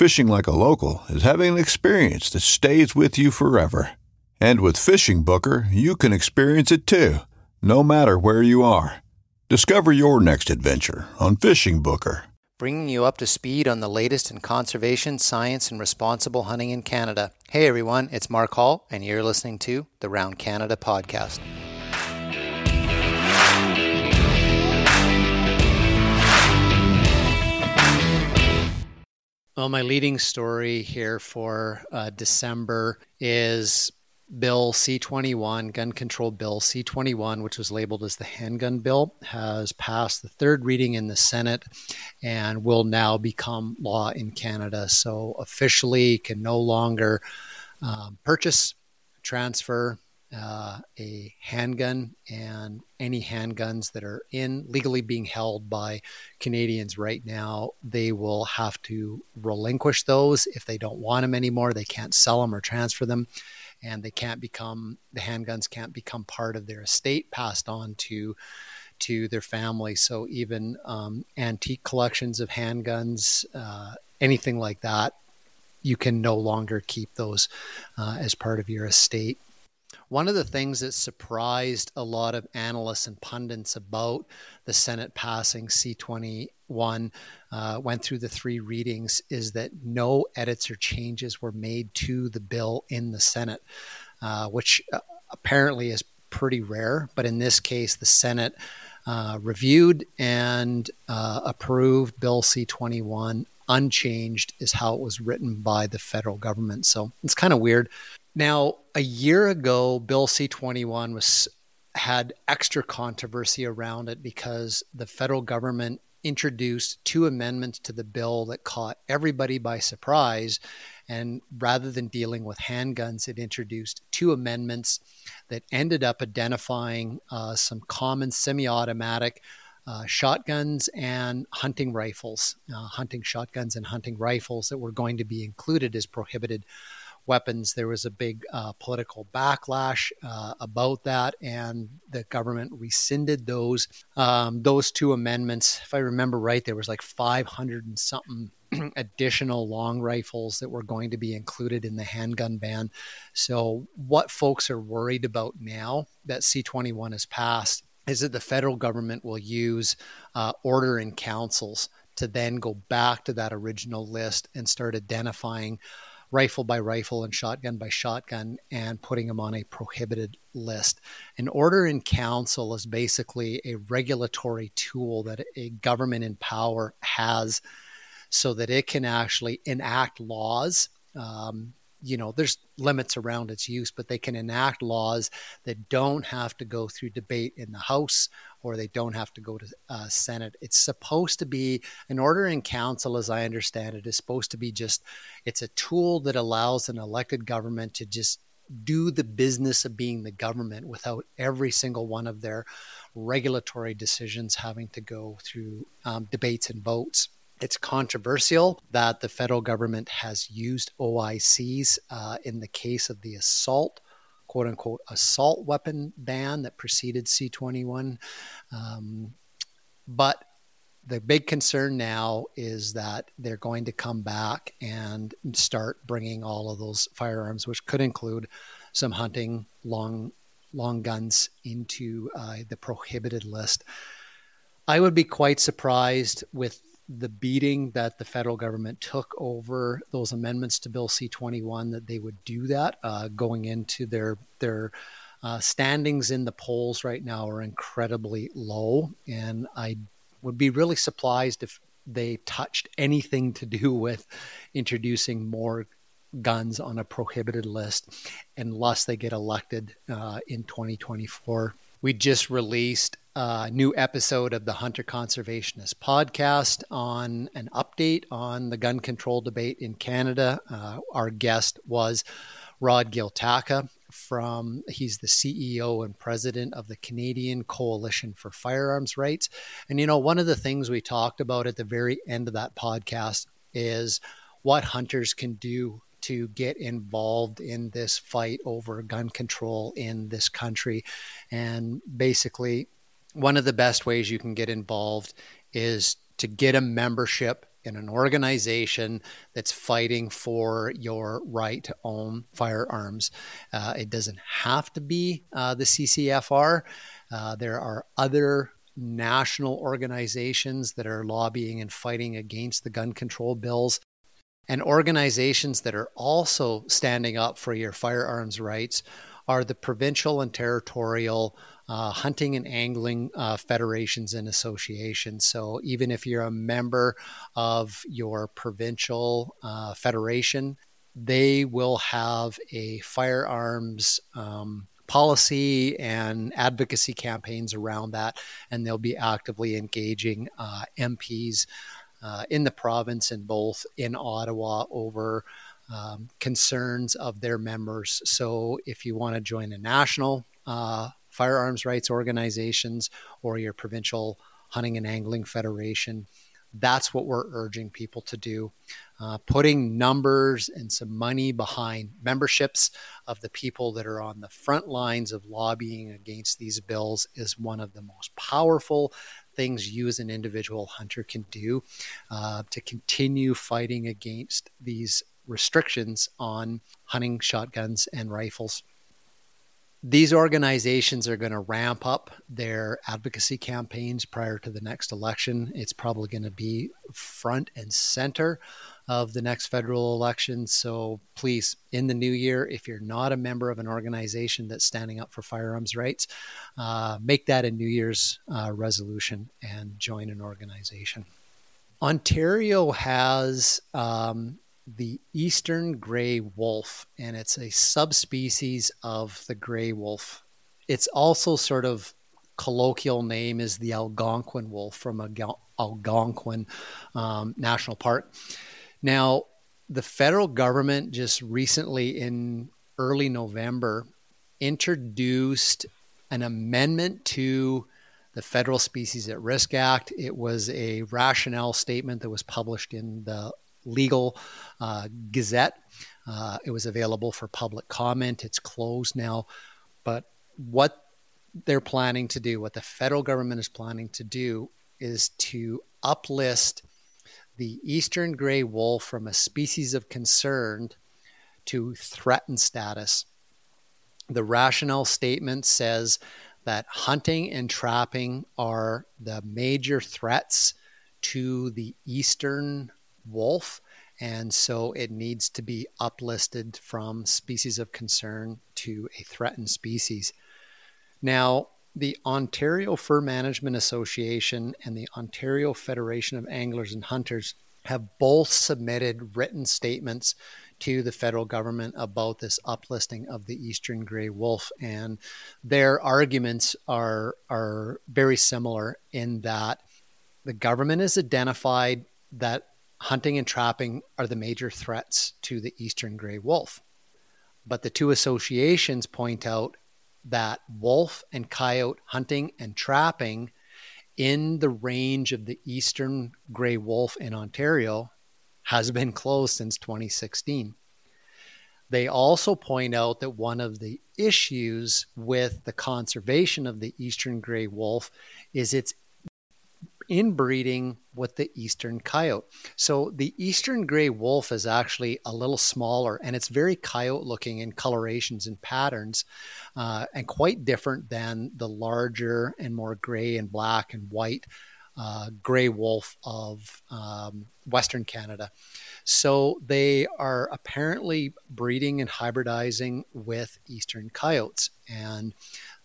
Fishing like a local is having an experience that stays with you forever. And with FishingBooker, you can experience it too, no matter where you are. Discover your next adventure on FishingBooker. Bringing you up to speed on the latest in conservation, science, and responsible hunting in Canada. Hey everyone, it's Mark Hall, and you're listening to the Around Canada podcast. Well, my leading story here for uh, December is Bill C 21, Gun Control Bill C 21, which was labeled as the handgun bill, has passed the third reading in the Senate and will now become law in Canada. So officially can no longer um, purchase, transfer, uh, a handgun and any handguns that are in legally being held by Canadians right now, they will have to relinquish those if they don't want them anymore. They can't sell them or transfer them, and they can't become the handguns can't become part of their estate passed on to to their family. So even um, antique collections of handguns, uh, anything like that, you can no longer keep those uh, as part of your estate. One of the things that surprised a lot of analysts and pundits about the Senate passing C21 uh, went through the three readings is that no edits or changes were made to the bill in the Senate, uh, which uh, apparently is pretty rare. But in this case, the Senate uh, reviewed and uh, approved Bill C21 unchanged is how it was written by the federal government. So it's kind of weird. Now, a year ago, Bill C 21 was had extra controversy around it because the federal government introduced two amendments to the bill that caught everybody by surprise. And rather than dealing with handguns, it introduced two amendments that ended up identifying uh, some common semi automatic uh, shotguns and hunting rifles, uh, hunting shotguns and hunting rifles that were going to be included as prohibited weapons. There was a big uh, political backlash uh, about that, and the government rescinded those um, those two amendments. If I remember right, there was like 500 and something additional long rifles that were going to be included in the handgun ban. So, what folks are worried about now that C21 has passed is that the federal government will use uh, order in councils to then go back to that original list and start identifying rifle by rifle and shotgun by shotgun and putting them on a prohibited list. An order in council is basically a regulatory tool that a government in power has so that it can actually enact laws. Um, you know, there's limits around its use, but they can enact laws that don't have to go through debate in the House or they don't have to go to uh, Senate. It's supposed to be an order in council, as I understand it, is supposed to be just it's a tool that allows an elected government to just do the business of being the government without every single one of their regulatory decisions having to go through um, debates and votes. It's controversial that the federal government has used OICs uh, in the case of the assault quote unquote assault weapon ban that preceded C21. Um, but the big concern now is that they're going to come back and start bringing all of those firearms, which could include some hunting long long guns, into uh, the prohibited list. I would be quite surprised with the beating that the federal government took over those amendments to Bill C twenty one that they would do that uh, going into their their uh, standings in the polls right now are incredibly low, and I would be really surprised if they touched anything to do with introducing more guns on a prohibited list unless they get elected uh, in 2024. We just released a new episode of the Hunter Conservationist podcast on an update on the gun control debate in Canada. Uh, our guest was Rod Giltaca from he's the CEO and president of the Canadian Coalition for Firearms Rights. And you know, one of the things we talked about at the very end of that podcast is what hunters can do to get involved in this fight over gun control in this country. And basically, one of the best ways you can get involved is to get a membership in an organization that's fighting for your right to own firearms. Uh, it doesn't have to be uh, the CCFR. Uh, there are other national organizations that are lobbying and fighting against the gun control bills. And organizations that are also standing up for your firearms rights are the provincial and territorial uh, hunting and angling uh, federations and associations. So even if you're a member of your provincial uh, federation, they will have a firearms um, policy and advocacy campaigns around that, and they'll be actively engaging uh, MPs uh, in the province and both in Ottawa over. Um, concerns of their members. So, if you want to join a national uh, firearms rights organizations or your provincial hunting and angling federation. That's what we're urging people to do. Uh, putting numbers and some money behind memberships of the people that are on the front lines of lobbying against these bills is one of the most powerful things you as an individual hunter can do uh, to continue fighting against these restrictions on hunting shotguns and rifles these organizations are going to ramp up their advocacy campaigns prior to the next election. It's probably going to be front and center of the next federal election. So please, in the new year, if you're not a member of an organization that's standing up for firearms rights, uh, make that a New Year's uh, resolution and join an organization. Ontario has um, the eastern gray wolf, and it's a subspecies of the gray wolf. It's also sort of colloquial name is the Algonquin wolf from Algonquin um, National Park. Now, the federal government just recently in early November introduced an amendment to the Federal Species at Risk Act. It was a rationale statement that was published in the legal uh, gazette. Uh, it was available for public comment. It's closed now. But what they're planning to do, what the federal government is planning to do, is to uplist the eastern gray wolf from a species of concern to threatened status. The rationale statement says that hunting and trapping are the major threats to the eastern wolf. And so it needs to be uplisted from species of concern to a threatened species. Now, the Ontario Fur Management Association and the Ontario Federation of Anglers and Hunters have both submitted written statements to the federal government about this uplisting of the eastern gray wolf and their arguments are are very similar in that the government has identified that hunting and trapping are the major threats to the eastern gray wolf. But the two associations point out that wolf and coyote hunting and trapping in the range of the eastern gray wolf in Ontario has been closed since 2016. They also point out that one of the issues with the conservation of the eastern gray wolf is its inbreeding with the eastern coyote. So the eastern gray wolf is actually a little smaller and it's very coyote looking in colorations and patterns uh, and quite different than the larger and more gray and black and white uh, gray wolf of um, Western Canada. So they are apparently breeding and hybridizing with eastern coyotes. And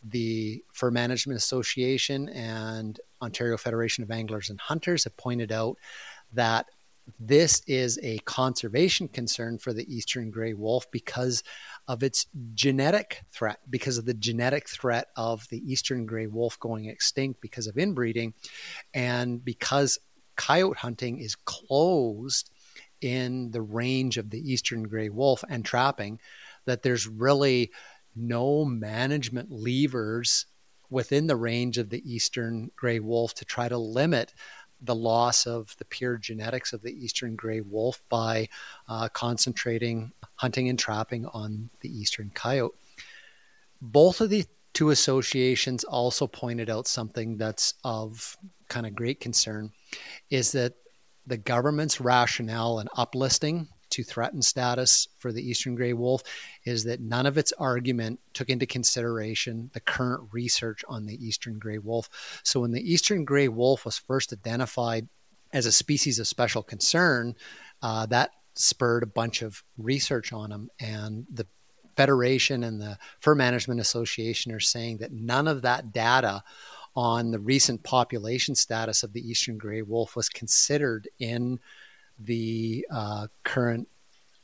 the Fur Management Association and Ontario Federation of Anglers and Hunters have pointed out that this is a conservation concern for the eastern gray wolf because of its genetic threat, because of the genetic threat of the eastern gray wolf going extinct because of inbreeding, and because coyote hunting is closed in the range of the eastern gray wolf and trapping, that there's really no management levers within the range of the eastern gray wolf to try to limit the loss of the pure genetics of the eastern gray wolf by uh, concentrating hunting and trapping on the eastern coyote. Both of the two associations also pointed out something that's of kind of great concern is that the government's rationale in uplisting to threaten status for the eastern gray wolf is that none of its argument took into consideration the current research on the eastern gray wolf. So when the eastern gray wolf was first identified as a species of special concern, uh, that spurred a bunch of research on them, and the Federation and the Fur Management Association are saying that none of that data on the recent population status of the eastern gray wolf was considered in the uh, current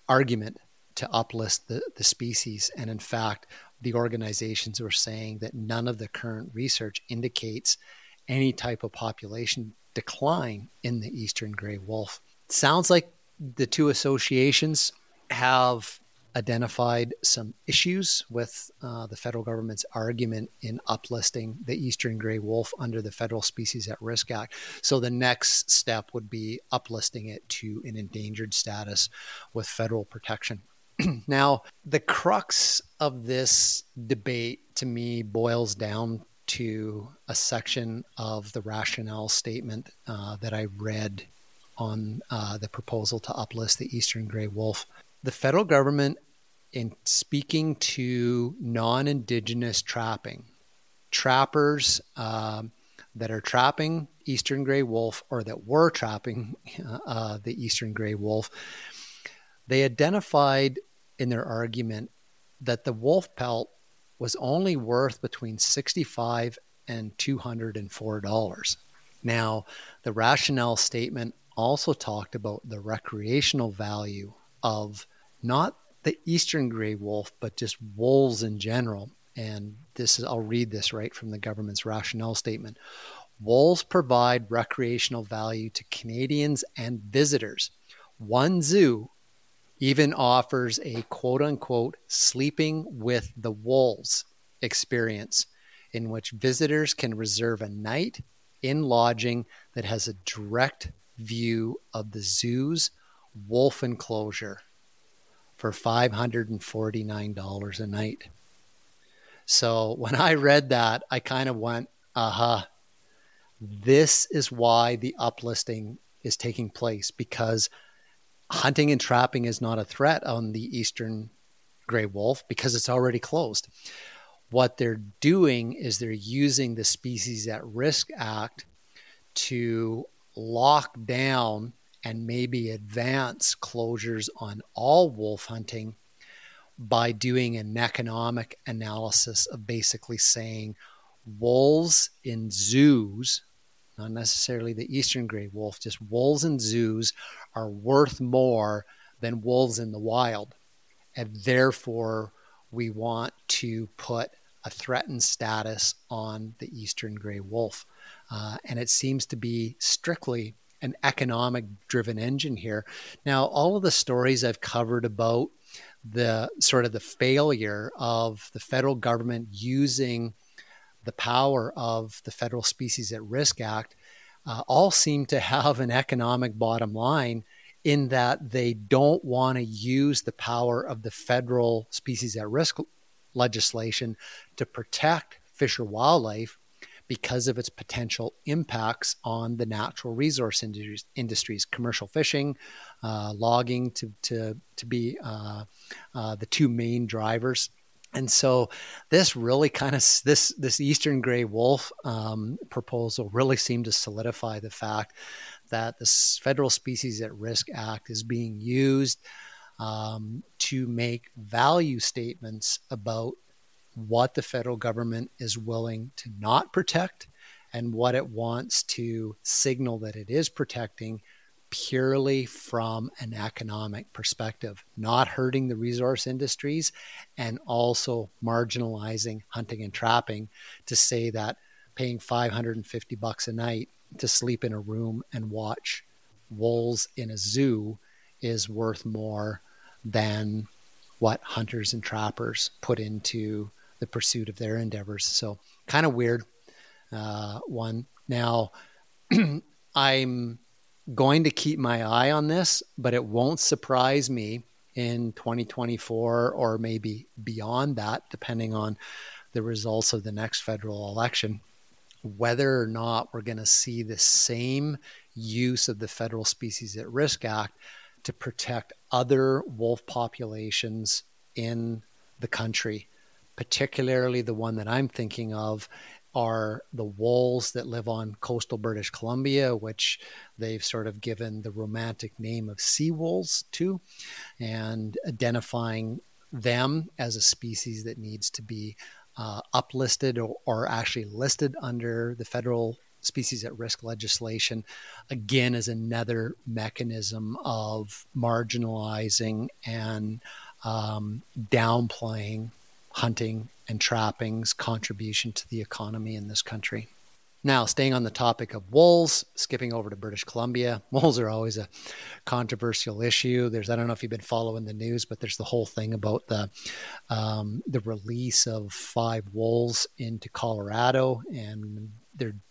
argument to uplist the, the species. And in fact, the organizations were saying that none of the current research indicates any type of population decline in the eastern gray wolf. Sounds like the two associations have identified some issues with uh, the federal government's argument in uplisting the eastern gray wolf under the Federal Species at Risk Act. So the next step would be uplisting it to an endangered status with federal protection. now, the crux of this debate to me boils down to a section of the rationale statement uh, that I read on uh, the proposal to uplist the eastern gray wolf the federal government, in speaking to non indigenous trapping, trappers um, that are trapping eastern gray wolf or that were trapping uh, the eastern gray wolf, they identified in their argument that the wolf pelt was only worth between 65 and $204. Now, the rationale statement also talked about the recreational value of not the eastern gray wolf, but just wolves in general. And this is, I'll read this right from the government's rationale statement. Wolves provide recreational value to Canadians and visitors. One zoo even offers a quote unquote sleeping with the wolves experience in which visitors can reserve a night in lodging that has a direct view of the zoo's wolf enclosure for $549 a night. So when I read that, I kind of went, aha, this is why the uplisting is taking place because hunting and trapping is not a threat on the eastern gray wolf because it's already closed. What they're doing is they're using the Species at Risk Act to lock down and maybe advance closures on all wolf hunting by doing an economic analysis of basically saying wolves in zoos, not necessarily the eastern gray wolf, just wolves in zoos are worth more than wolves in the wild. And therefore, we want to put a threatened status on the eastern gray wolf. Uh, and it seems to be strictly an economic driven engine here. Now, all of the stories I've covered about the sort of the failure of the federal government using the power of the Federal Species at Risk Act uh, all seem to have an economic bottom line in that they don't want to use the power of the federal species at risk legislation to protect fish or wildlife because of its potential impacts on the natural resource industries, industries commercial fishing, uh, logging to, to, to be uh, uh, the two main drivers. And so this really kind of this this eastern gray wolf um, proposal really seemed to solidify the fact that the Federal Species at Risk Act is being used um, to make value statements about what the federal government is willing to not protect and what it wants to signal that it is protecting purely from an economic perspective, not hurting the resource industries and also marginalizing hunting and trapping to say that paying 550 bucks a night to sleep in a room and watch wolves in a zoo is worth more than what hunters and trappers put into the pursuit of their endeavors. So, kind of weird uh, one. Now, I'm going to keep my eye on this, but it won't surprise me in 2024 or maybe beyond that, depending on the results of the next federal election, whether or not we're going to see the same use of the Federal Species at Risk Act to protect other wolf populations in the country particularly the one that I'm thinking of are the wolves that live on coastal British Columbia, which they've sort of given the romantic name of sea wolves to, and identifying them as a species that needs to be uh, uplisted or, or actually listed under the federal species at risk legislation, again, is another mechanism of marginalizing and um, downplaying hunting and trapping's contribution to the economy in this country. Now, staying on the topic of wolves, skipping over to British Columbia, wolves are always a controversial issue. There's, I don't know if you've been following the news, but there's the whole thing about the um, the release of five wolves into Colorado, and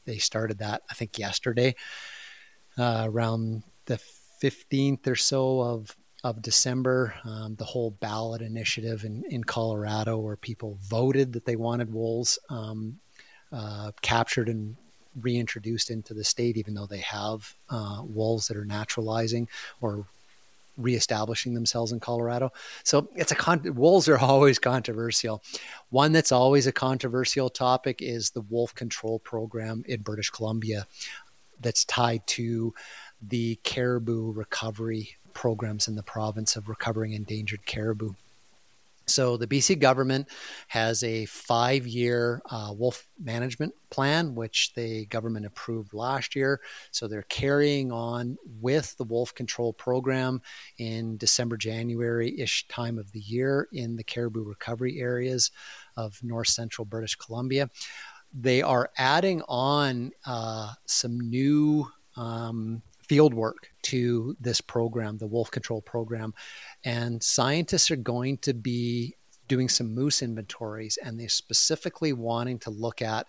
they started that I think yesterday, uh, around the 15th or so of of December, um, the whole ballot initiative in, in Colorado, where people voted that they wanted wolves um, uh, captured and reintroduced into the state, even though they have uh, wolves that are naturalizing or reestablishing themselves in Colorado. So it's a con- wolves are always controversial. One that's always a controversial topic is the wolf control program in British Columbia, that's tied to the caribou recovery programs in the province of recovering endangered caribou. So the BC government has a five-year uh, wolf management plan, which the government approved last year. So they're carrying on with the wolf control program in December, January-ish time of the year in the caribou recovery areas of north central British Columbia. They are adding on uh, some new um, field work to this program, the wolf control program. And scientists are going to be doing some moose inventories, and they're specifically wanting to look at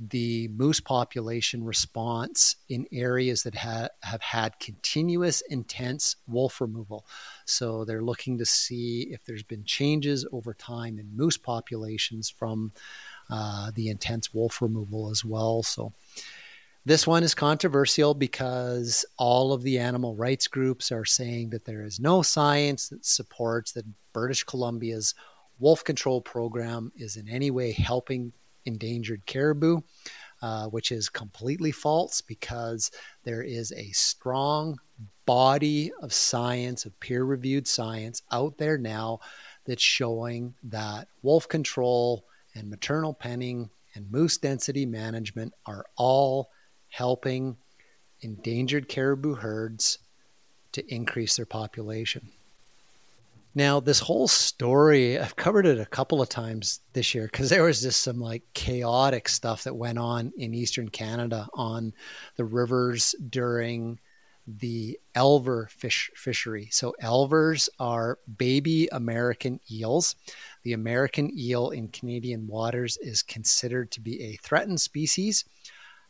the moose population response in areas that ha- have had continuous intense wolf removal. So they're looking to see if there's been changes over time in moose populations from uh, the intense wolf removal as well. So this one is controversial because all of the animal rights groups are saying that there is no science that supports that British Columbia's wolf control program is in any way helping endangered caribou, uh, which is completely false because there is a strong body of science, of peer reviewed science out there now that's showing that wolf control and maternal penning and moose density management are all helping endangered caribou herds to increase their population. Now, this whole story, I've covered it a couple of times this year because there was just some like chaotic stuff that went on in Eastern Canada on the rivers during the elver fish fishery. So, elvers are baby American eels. The American eel in Canadian waters is considered to be a threatened species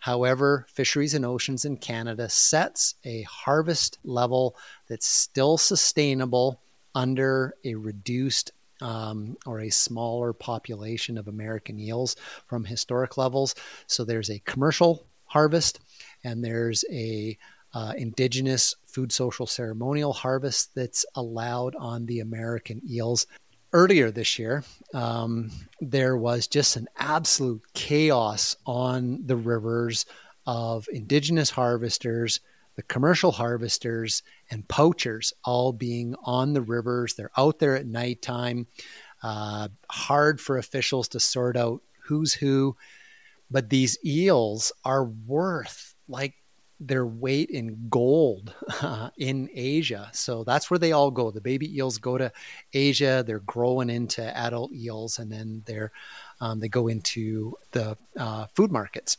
However, Fisheries and Oceans in Canada sets a harvest level that's still sustainable under a reduced um, or a smaller population of American eels from historic levels. So there's a commercial harvest and there's a uh, indigenous food social ceremonial harvest that's allowed on the American eels. Earlier this year, um, there was just an absolute chaos on the rivers of indigenous harvesters, the commercial harvesters, and poachers all being on the rivers. They're out there at nighttime. Uh, hard for officials to sort out who's who. But these eels are worth like their weight in gold uh, in Asia. So that's where they all go. The baby eels go to Asia. They're growing into adult eels, and then they're um, they go into the uh, food markets.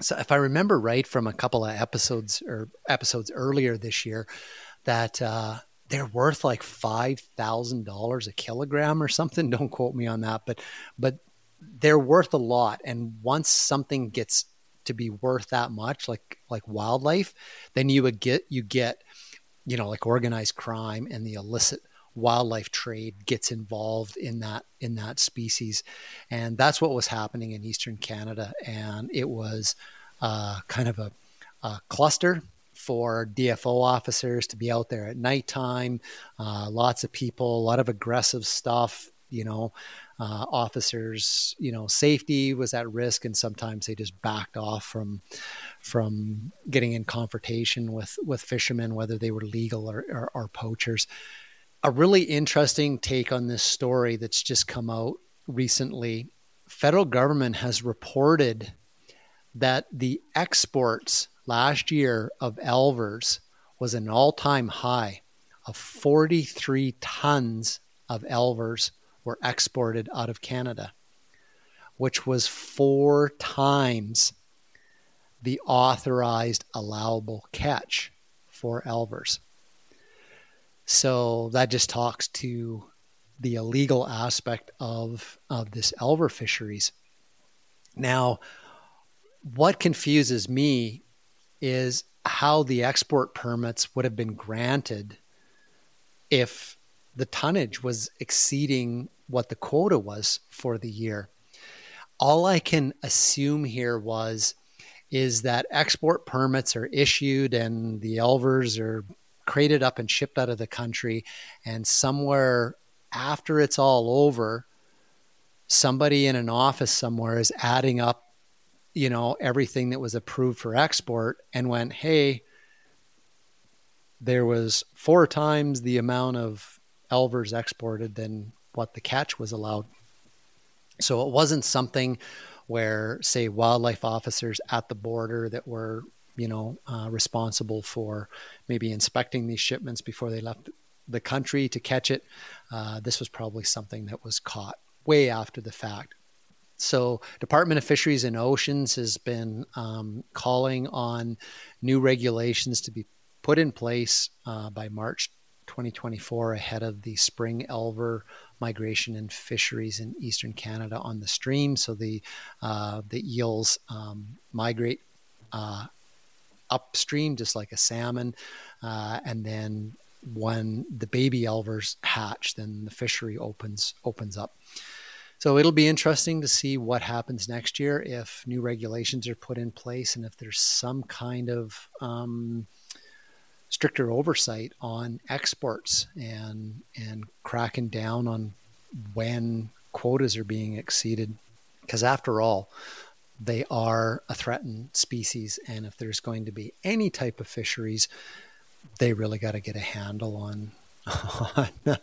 So if I remember right from a couple of episodes or episodes earlier this year, that uh, they're worth like five thousand dollars a kilogram or something. Don't quote me on that, but but they're worth a lot. And once something gets to be worth that much, like like wildlife, then you would get you get, you know, like organized crime and the illicit wildlife trade gets involved in that in that species, and that's what was happening in eastern Canada, and it was uh, kind of a, a cluster for DFO officers to be out there at nighttime. Uh, lots of people, a lot of aggressive stuff. You know, uh, officers, you know, safety was at risk, and sometimes they just backed off from from getting in confrontation with with fishermen, whether they were legal or, or, or poachers. A really interesting take on this story that's just come out recently. Federal government has reported that the exports last year of Elvers was an all-time high of 43 tons of Elvers were exported out of Canada, which was four times the authorized allowable catch for Elvers. So that just talks to the illegal aspect of, of this Elver fisheries. Now, what confuses me is how the export permits would have been granted if the tonnage was exceeding what the quota was for the year. All I can assume here was is that export permits are issued and the elvers are crated up and shipped out of the country and somewhere after it's all over somebody in an office somewhere is adding up you know everything that was approved for export and went hey there was four times the amount of elvers exported than what the catch was allowed. So it wasn't something where, say, wildlife officers at the border that were, you know, uh, responsible for maybe inspecting these shipments before they left the country to catch it. Uh, this was probably something that was caught way after the fact. So, Department of Fisheries and Oceans has been um, calling on new regulations to be put in place uh, by March 2024 ahead of the spring elver migration and fisheries in eastern Canada on the stream. So the uh, the eels um, migrate uh, upstream just like a salmon, uh, and then when the baby elvers hatch, then the fishery opens opens up. So it'll be interesting to see what happens next year if new regulations are put in place and if there's some kind of um, stricter oversight on exports and and cracking down on when quotas are being exceeded. Because after all they are a threatened species and if there's going to be any type of fisheries they really got to get a handle on on,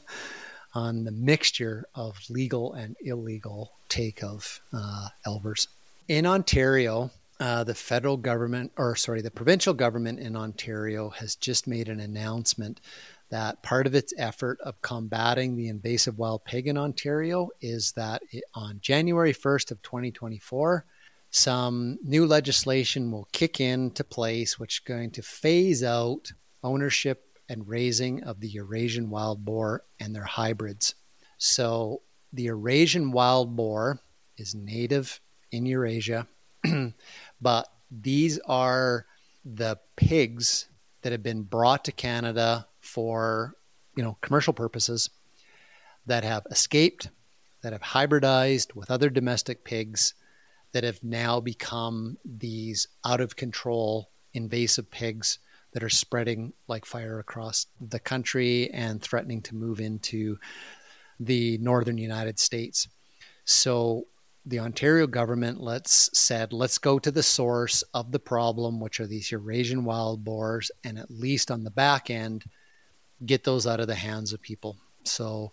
on the mixture of legal and illegal take of uh, elvers. In ontario uh, the federal government, or sorry, the provincial government in Ontario has just made an announcement that part of its effort of combating the invasive wild pig in Ontario is that it, on January 1st of 2024, some new legislation will kick into place, which is going to phase out ownership and raising of the Eurasian wild boar and their hybrids. So, the Eurasian wild boar is native in Eurasia but these are the pigs that have been brought to Canada for, you know, commercial purposes that have escaped, that have hybridized with other domestic pigs that have now become these out of control invasive pigs that are spreading like fire across the country and threatening to move into the northern United States. So the Ontario government let's said let's go to the source of the problem, which are these Eurasian wild boars, and at least on the back end, get those out of the hands of people. So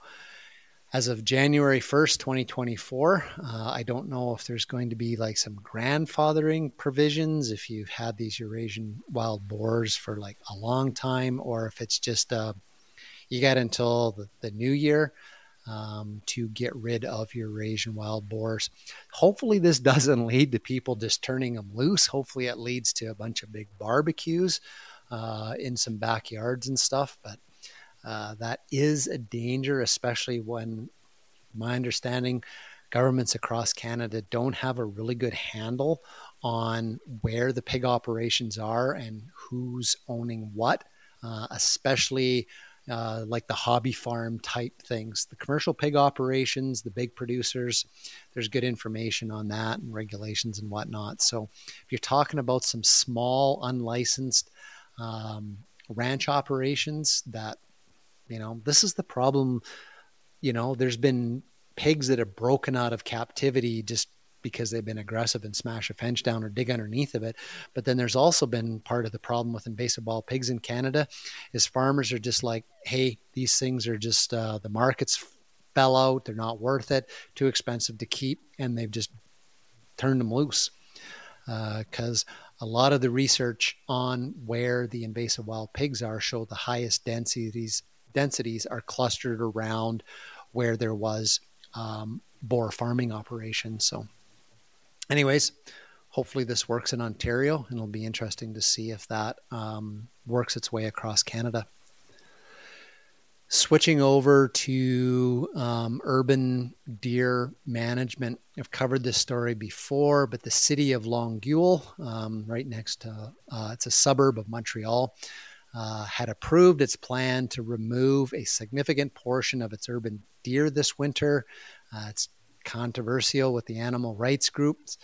as of January 1st, 2024, uh, I don't know if there's going to be like some grandfathering provisions if you've had these Eurasian wild boars for like a long time, or if it's just uh, you got until the, the new year um, to get rid of Eurasian wild boars. Hopefully, this doesn't lead to people just turning them loose. Hopefully, it leads to a bunch of big barbecues uh, in some backyards and stuff. But uh, that is a danger, especially when my understanding governments across Canada don't have a really good handle on where the pig operations are and who's owning what, uh, especially uh, like the hobby farm type things. The commercial pig operations, the big producers, there's good information on that and regulations and whatnot. So if you're talking about some small, unlicensed um, ranch operations that, you know, this is the problem. You know, there's been pigs that have broken out of captivity just because they've been aggressive and smash a fence down or dig underneath of it. But then there's also been part of the problem with invasive ball pigs in Canada is farmers are just like, hey, these things are just uh, the markets fell out, they're not worth it, too expensive to keep, and they've just turned them loose. Because uh, a lot of the research on where the invasive wild pigs are show the highest densities densities are clustered around where there was um, boar farming operations. So anyways, hopefully this works in Ontario, and it'll be interesting to see if that um, works its way across Canada. Switching over to um, urban deer management, I've covered this story before, but the city of Longueuil, um, right next to uh, it's a suburb of Montreal, uh, had approved its plan to remove a significant portion of its urban deer this winter. Uh, it's controversial with the animal rights groups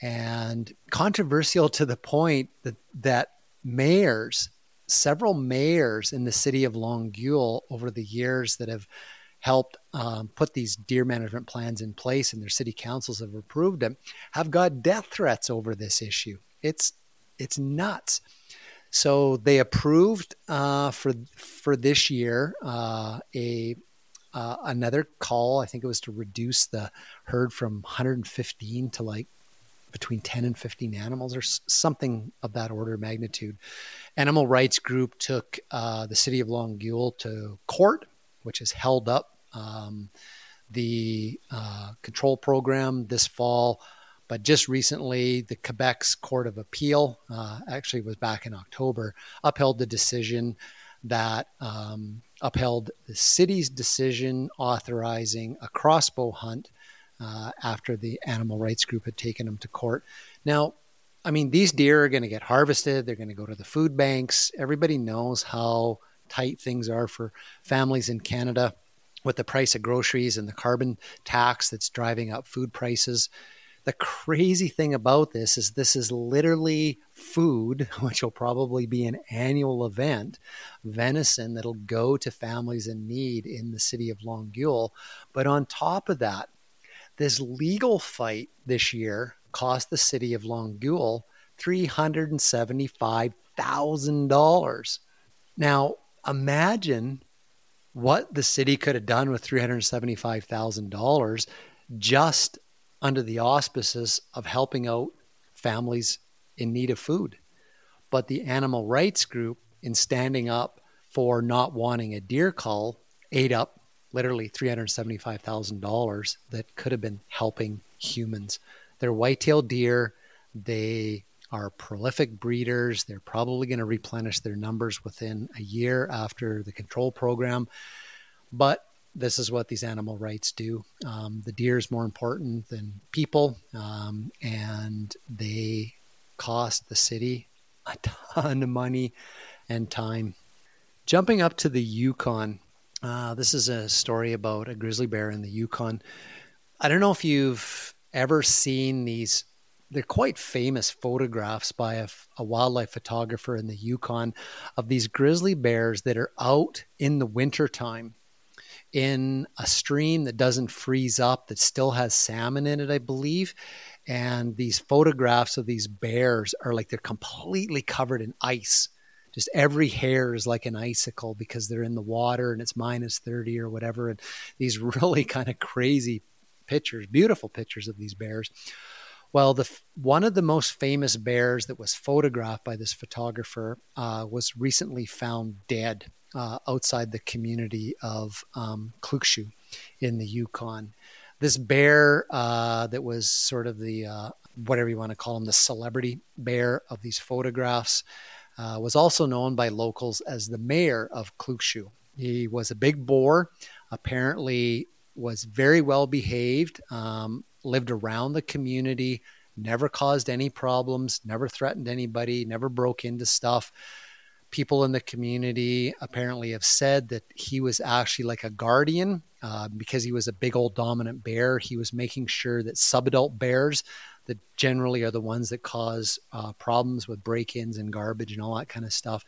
and controversial to the point that, that mayors, several mayors in the city of Longueuil over the years that have helped um, put these deer management plans in place and their city councils have approved them, have got death threats over this issue. It's it's nuts. So they approved uh, for for this year uh, a uh, another call, I think it was to reduce the herd from 115 to like between 10 and 15 animals or something of that order of magnitude. Animal rights group took uh, the city of Longueuil to court, which has held up um, the uh, control program this fall. But just recently, the Quebec's Court of Appeal, uh, actually was back in October, upheld the decision that um, upheld the city's decision authorizing a crossbow hunt uh, after the animal rights group had taken them to court. Now, I mean, these deer are going to get harvested. They're going to go to the food banks. Everybody knows how tight things are for families in Canada with the price of groceries and the carbon tax that's driving up food prices. The crazy thing about this is this is literally food, which will probably be an annual event, venison that'll go to families in need in the city of Longueuil. But on top of that, this legal fight this year cost the city of Longueuil $375,000. Now, imagine what the city could have done with $375,000 just under the auspices of helping out families in need of food. But the animal rights group, in standing up for not wanting a deer cull, ate up literally $375,000 that could have been helping humans. They're white-tailed deer. They are prolific breeders. They're probably going to replenish their numbers within a year after the control program. But this is what these animal rights do. Um, the deer is more important than people, um, and they cost the city a ton of money and time. Jumping up to the Yukon, uh, this is a story about a grizzly bear in the Yukon. I don't know if you've ever seen these. They're quite famous photographs by a, a wildlife photographer in the Yukon of these grizzly bears that are out in the wintertime in a stream that doesn't freeze up, that still has salmon in it, I believe. And these photographs of these bears are like they're completely covered in ice just every hair is like an icicle because they're in the water and it's minus 30 or whatever. And these really kind of crazy pictures, beautiful pictures of these bears. Well, the one of the most famous bears that was photographed by this photographer uh, was recently found dead uh, outside the community of um, Klukshu in the Yukon. This bear uh, that was sort of the uh, whatever you want to call him, the celebrity bear of these photographs, uh, was also known by locals as the mayor of Klukshu. He was a big boar, apparently was very well behaved, um, lived around the community, never caused any problems, never threatened anybody, never broke into stuff. People in the community apparently have said that he was actually like a guardian uh, because he was a big old dominant bear. He was making sure that subadult bears that generally are the ones that cause uh, problems with break-ins and garbage and all that kind of stuff.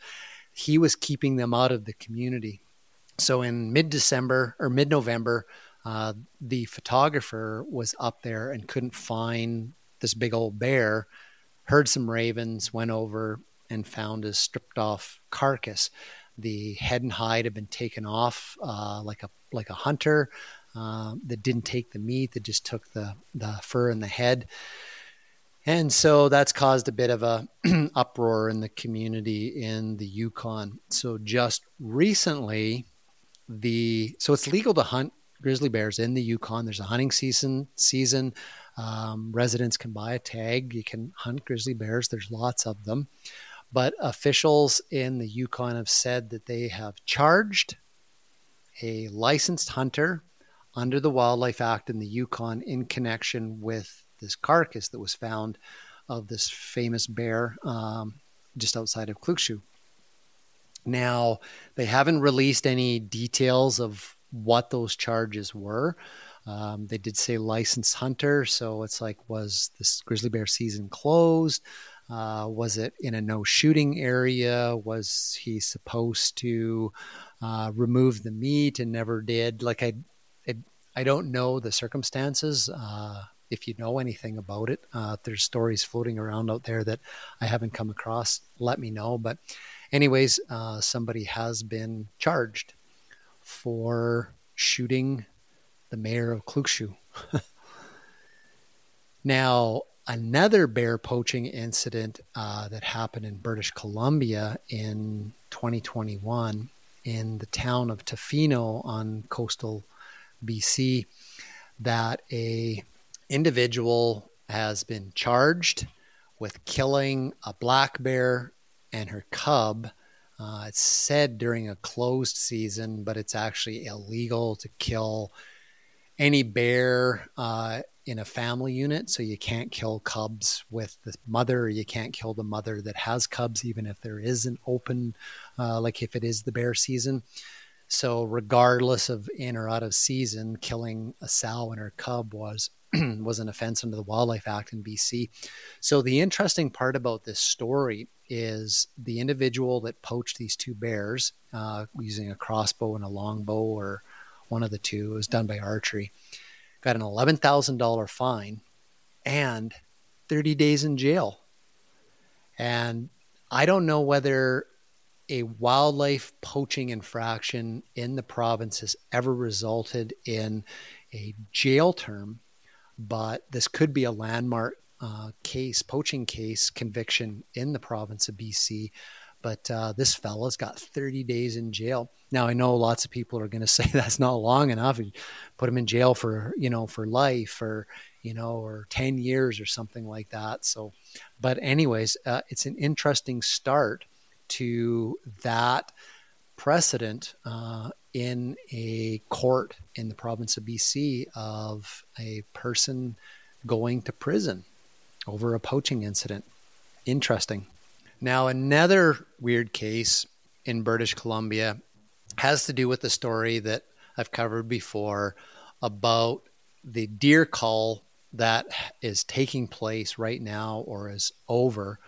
He was keeping them out of the community. So in mid-December or mid-November, uh, the photographer was up there and couldn't find this big old bear. Heard some ravens, went over and found his stripped off carcass. The head and hide had been taken off uh, like a like a hunter uh, that didn't take the meat, that just took the, the fur and the head. And so that's caused a bit of a uproar in the community in the Yukon. So just recently, the so it's legal to hunt grizzly bears in the Yukon. There's a hunting season. Season um, residents can buy a tag. You can hunt grizzly bears. There's lots of them, but officials in the Yukon have said that they have charged a licensed hunter under the Wildlife Act in the Yukon in connection with this carcass that was found of this famous bear um, just outside of Klukshu. Now, they haven't released any details of what those charges were. Um, they did say licensed hunter, so it's like, was this grizzly bear season closed? Uh, was it in a no shooting area? Was he supposed to uh, remove the meat and never did? Like I, I don't know the circumstances. Uh, if you know anything about it, uh, there's stories floating around out there that I haven't come across. Let me know. But, anyways, uh, somebody has been charged for shooting the mayor of Klukshu. now, another bear poaching incident uh, that happened in British Columbia in 2021 in the town of Tofino on coastal BC that a individual has been charged with killing a black bear and her cub. Uh, it's said during a closed season, but it's actually illegal to kill any bear uh, in a family unit. So you can't kill cubs with the mother. You can't kill the mother that has cubs, even if there is an open, uh, like if it is the bear season. So, regardless of in or out of season, killing a sow and her cub was was an offense under the Wildlife Act in BC. So, the interesting part about this story is the individual that poached these two bears uh, using a crossbow and a longbow, or one of the two, it was done by archery, got an eleven thousand dollar fine and thirty days in jail. And I don't know whether a wildlife poaching infraction in the province has ever resulted in a jail term, but this could be a landmark uh, case, poaching case conviction in the province of BC. But uh, this fella's got 30 days in jail. Now I know lots of people are going to say that's not long enough. You put him in jail for you know for life or you know or 10 years or something like that. So, but anyways, uh, it's an interesting start to that precedent uh, in a court in the province of BC of a person going to prison over a poaching incident. Interesting. Now, another weird case in British Columbia has to do with the story that I've covered before about the deer cull that is taking place right now or is over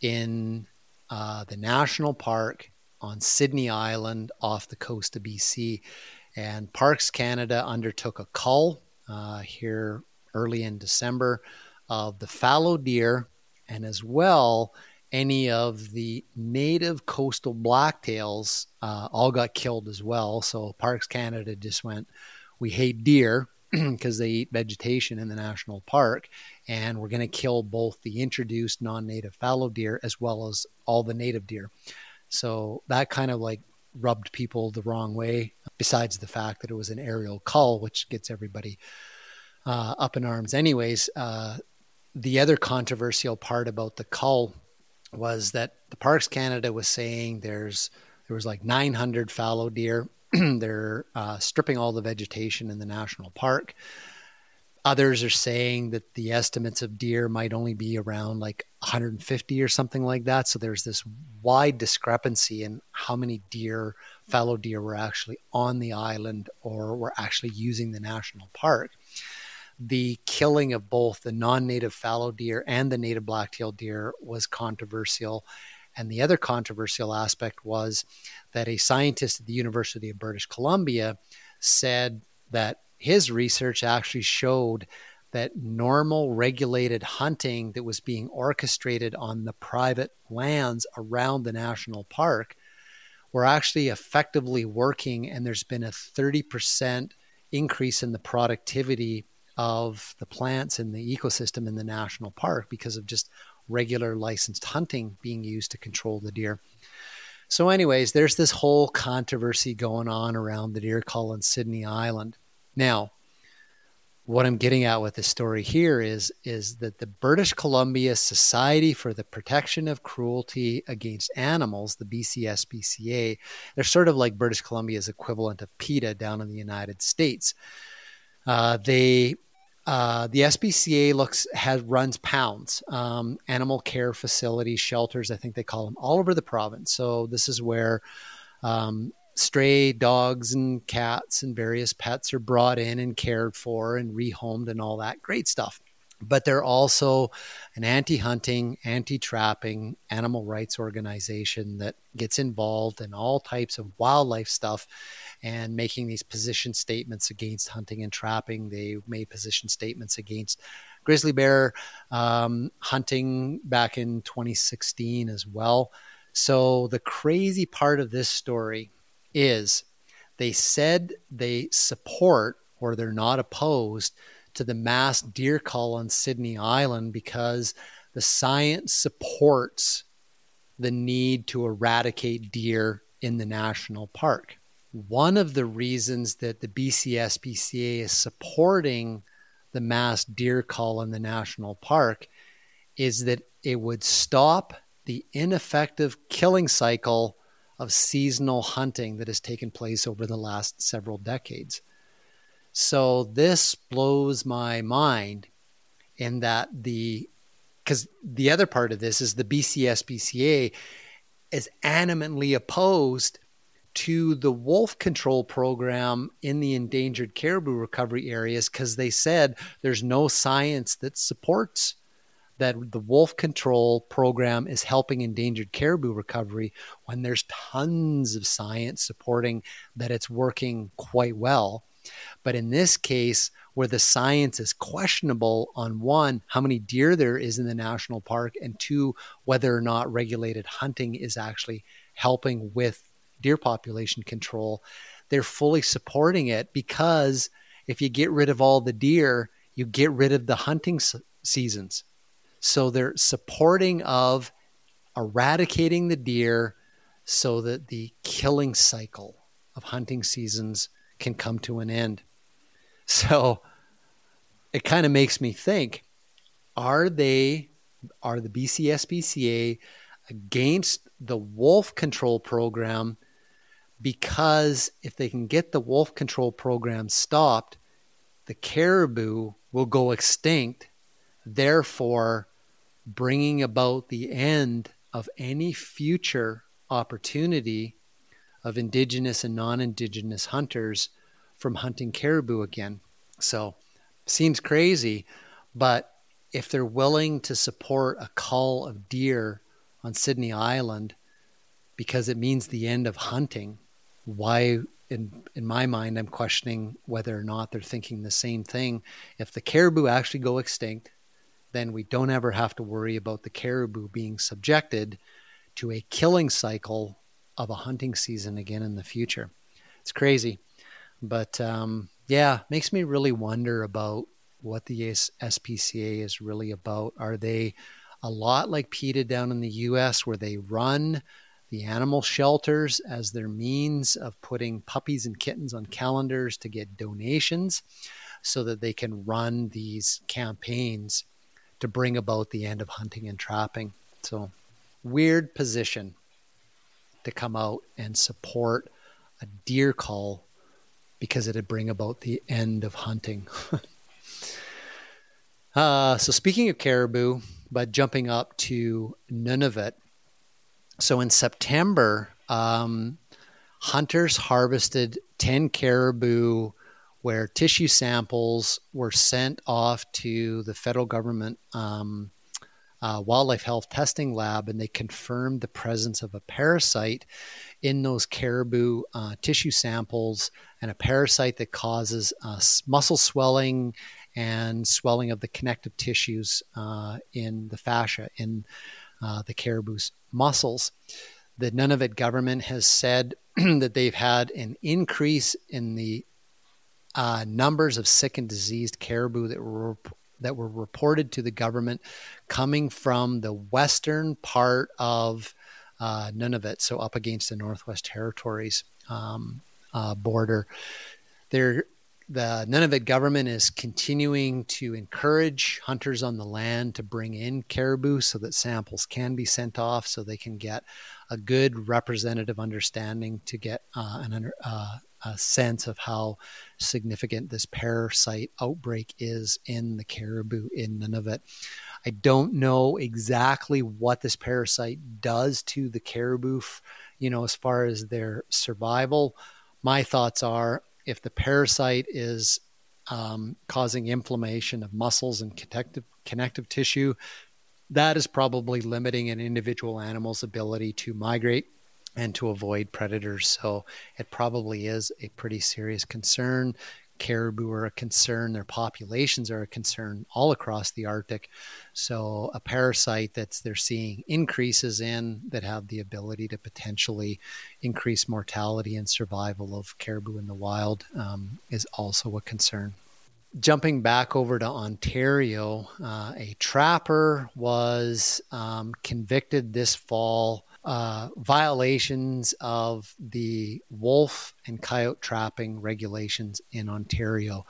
in uh, the national park on Sidney Island off the coast of BC. And Parks Canada undertook a cull uh, here early in December of the fallow deer and as well any of the native coastal blacktails uh, all got killed as well. So Parks Canada just went, we hate deer because they eat vegetation in the national park, and we're going to kill both the introduced non-native fallow deer as well as all the native deer. So that kind of like rubbed people the wrong way. Besides the fact that it was an aerial cull, which gets everybody uh, up in arms, anyways. Uh, the other controversial part about the cull was that the Parks Canada was saying there's there was like 900 fallow deer. They're uh, stripping all the vegetation in the national park. Others are saying that the estimates of deer might only be around like 150 or something like that. So there's this wide discrepancy in how many deer, fallow deer, were actually on the island or were actually using the national park the killing of both the non-native fallow deer and the native black-tailed deer was controversial. And the other controversial aspect was that a scientist at the University of British Columbia said that his research actually showed that normal regulated hunting that was being orchestrated on the private lands around the national park were actually effectively working and there's been a 30% increase in the productivity of the plants in the ecosystem in the national park because of just regular licensed hunting being used to control the deer. So, anyways, there's this whole controversy going on around the deer cull in Sidney Island. Now, what I'm getting at with this story here is is that the British Columbia Society for the Protection of Cruelty Against Animals, the BCSPCA, they're sort of like British Columbia's equivalent of PETA down in the United States. Uh, they uh, the SPCA looks has runs pounds, um, animal care facilities, shelters. I think they call them all over the province. So this is where um, stray dogs and cats and various pets are brought in and cared for and rehomed and all that great stuff. But they're also an anti-hunting, anti-trapping animal rights organization that gets involved in all types of wildlife stuff and making these position statements against hunting and trapping. They made position statements against grizzly bear um, hunting back in 2016 as well. So the crazy part of this story is they said they support or they're not opposed to the mass deer cull on Sidney Island because the science supports the need to eradicate deer in the national park. One of the reasons that the BCSPCA is supporting the mass deer cull in the national park is that it would stop the ineffective killing cycle of seasonal hunting that has taken place over the last several decades. So this blows my mind in that the because the other part of this is the BCSPCA is animately opposed to the wolf control program in the endangered caribou recovery areas because they said there's no science that supports that the wolf control program is helping endangered caribou recovery when there's tons of science supporting that it's working quite well. But in this case, where the science is questionable on one, how many deer there is in the national park, and two, whether or not regulated hunting is actually helping with deer population control, they're fully supporting it because if you get rid of all the deer, you get rid of the hunting seasons. So they're supporting of eradicating the deer so that the killing cycle of hunting seasons can come to an end. So it kind of makes me think are they, are the BCSPCA against the wolf control program because if they can get the wolf control program stopped, the caribou will go extinct, therefore, bringing about the end of any future opportunity of indigenous and non indigenous hunters from hunting caribou again. So, seems crazy, but if they're willing to support a cull of deer on Sidney Island because it means the end of hunting, why in in my mind I'm questioning whether or not they're thinking the same thing. If the caribou actually go extinct, then we don't ever have to worry about the caribou being subjected to a killing cycle of a hunting season again in the future. It's crazy, but um, yeah, makes me really wonder about what the SPCA is really about. Are they a lot like PETA down in the US, where they run the animal shelters as their means of putting puppies and kittens on calendars to get donations so that they can run these campaigns to bring about the end of hunting and trapping? So, weird position to come out and support a deer cull because it'd bring about the end of hunting. uh, so, speaking of caribou, but jumping up to Nunavut. So, in September, um, hunters harvested 10 caribou where tissue samples were sent off to the federal government um, uh, wildlife health testing lab and they confirmed the presence of a parasite in those caribou uh, tissue samples and a parasite that causes uh, muscle swelling and swelling of the connective tissues uh, in the fascia. In uh, the caribou's muscles. The Nunavut government has said that they've had an increase in the uh, numbers of sick and diseased caribou that were that were reported to the government coming from the western part of uh, Nunavut, so up against the Northwest Territories um, uh, border. There, the Nunavut government is continuing to encourage hunters on the land to bring in caribou so that samples can be sent off so they can get a good representative understanding to get uh, an uh, a sense of how significant this parasite outbreak is in the caribou in Nunavut. I don't know exactly what this parasite does to the caribou, you know, as far as their survival. My thoughts are if the parasite is um, causing inflammation of muscles and connective, connective tissue, that is probably limiting an individual animal's ability to migrate and to avoid predators. So it probably is a pretty serious concern caribou are a concern, their populations are a concern all across the Arctic. So, a parasite that they're seeing increases in that have the ability to potentially increase mortality and survival of caribou in the wild um, is also a concern. Jumping back over to Ontario, uh, a trapper was um, convicted this fall uh, violations of the wolf and coyote trapping regulations in Ontario.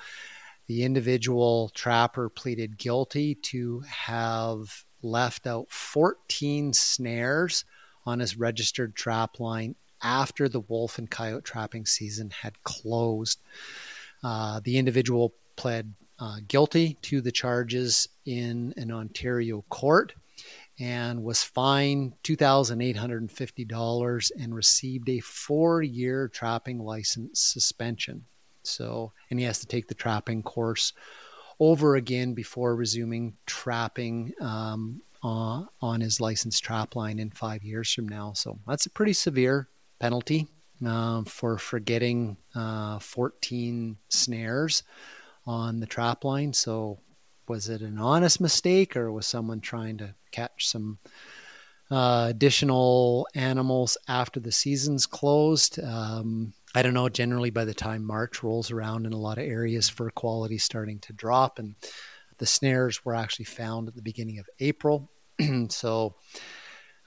The individual trapper pleaded guilty to have left out 14 snares on his registered trap line after the wolf and coyote trapping season had closed. Uh, the individual pled uh, guilty to the charges in an Ontario court and was fined $2,850 and received a four year trapping license suspension. So, and he has to take the trapping course over again before resuming trapping um, uh, on his licensed trap line in five years from now. So, that's a pretty severe penalty uh, for forgetting uh, 14 snares on the trap line. So, was it an honest mistake or was someone trying to catch some uh, additional animals after the season's closed. Um, I don't know. Generally, by the time March rolls around in a lot of areas, fur quality starting to drop, and the snares were actually found at the beginning of April. so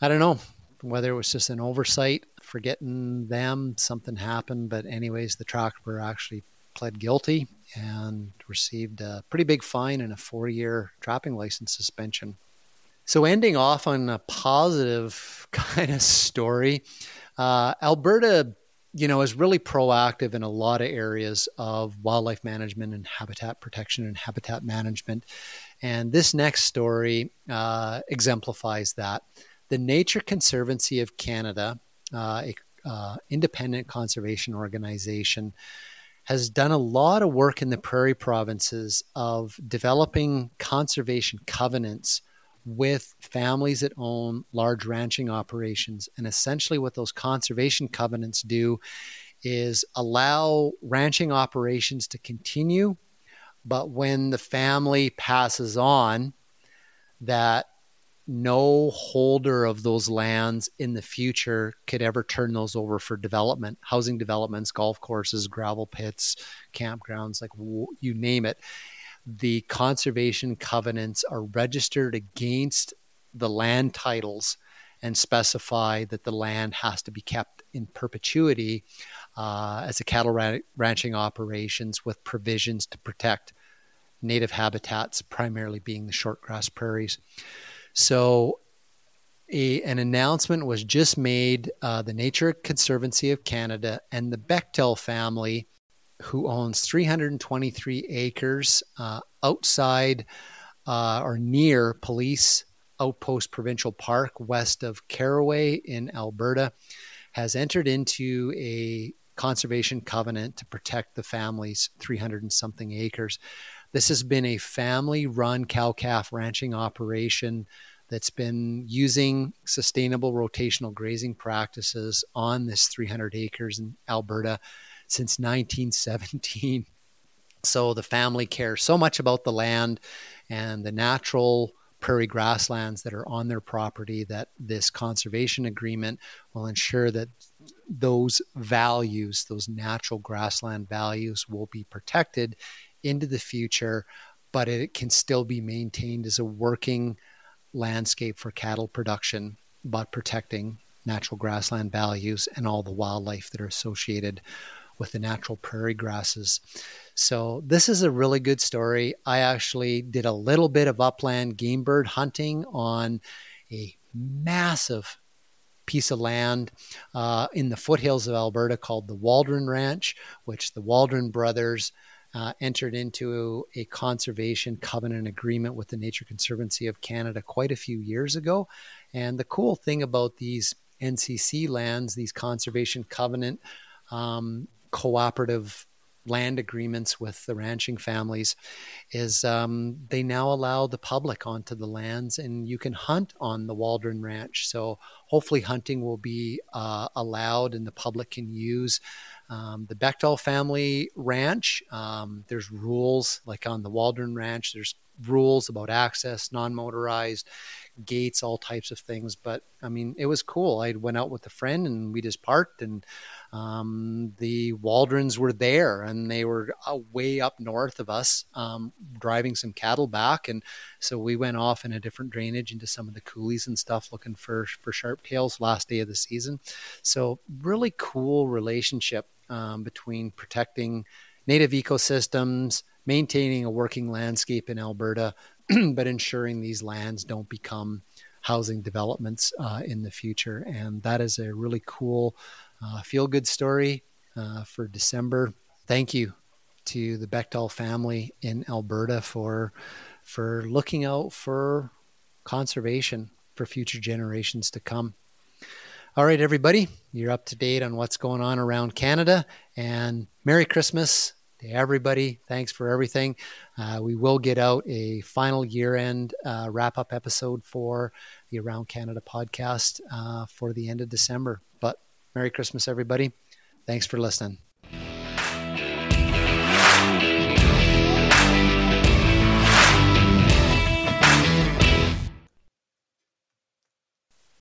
I don't know whether it was just an oversight, forgetting them, something happened. But anyways, the trapper actually pled guilty and received a pretty big fine and a four-year trapping license suspension. So, ending off on a positive kind of story, uh, Alberta you know, is really proactive in a lot of areas of wildlife management and habitat protection and habitat management. And this next story uh, exemplifies that. The Nature Conservancy of Canada, uh, a uh, independent conservation organization, has done a lot of work in the prairie provinces of developing conservation covenants with families that own large ranching operations. And essentially, what those conservation covenants do is allow ranching operations to continue, but when the family passes on, that no holder of those lands in the future could ever turn those over for development, housing developments, golf courses, gravel pits, campgrounds, like you name it. The conservation covenants are registered against the land titles and specify that the land has to be kept in perpetuity uh, as a cattle ran- ranching operations with provisions to protect native habitats, primarily being the shortgrass prairies. So, a, an announcement was just made. Uh, the Nature Conservancy of Canada and the Bechtel family, who owns 323 acres uh, outside uh, or near Police Outpost Provincial Park, west of Carway in Alberta, has entered into a conservation covenant to protect the family's 300 and something acres. This has been a family run cow calf ranching operation that's been using sustainable rotational grazing practices on this 300 acres in Alberta since 1917. So the family cares so much about the land and the natural prairie grasslands that are on their property that this conservation agreement will ensure that those values, those natural grassland values, will be protected into the future, but it can still be maintained as a working landscape for cattle production, but protecting natural grassland values and all the wildlife that are associated with the natural prairie grasses. So, this is a really good story. I actually did a little bit of upland game bird hunting on a massive piece of land uh, in the foothills of Alberta called the Waldron Ranch, which the Waldron brothers uh, entered into a conservation covenant agreement with the Nature Conservancy of Canada quite a few years ago. And the cool thing about these NCC lands, these conservation covenant um, cooperative land agreements with the ranching families is um, they now allow the public onto the lands and you can hunt on the Waldron Ranch. So hopefully hunting will be uh, allowed and the public can use um, the Bechtel family ranch. Um, there's rules like on the Waldron Ranch. There's rules about access, non-motorized gates, all types of things. But I mean, it was cool. I went out with a friend and we just parked and um, the Waldrons were there and they were uh, way up north of us, um, driving some cattle back. And so we went off in a different drainage into some of the coulees and stuff looking for, for sharp tails last day of the season. So really cool relationship um, between protecting native ecosystems, maintaining a working landscape in Alberta, but ensuring these lands don't become housing developments uh, in the future. And that is a really cool uh, feel good story uh, for December. Thank you to the Bechtel family in Alberta for for looking out for conservation for future generations to come. All right, everybody, you're up to date on what's going on around Canada, and Merry Christmas to everybody. Thanks for everything. Uh, we will get out a final year end uh, wrap up episode for the Around Canada podcast uh, for the end of December. But Merry Christmas, everybody. Thanks for listening.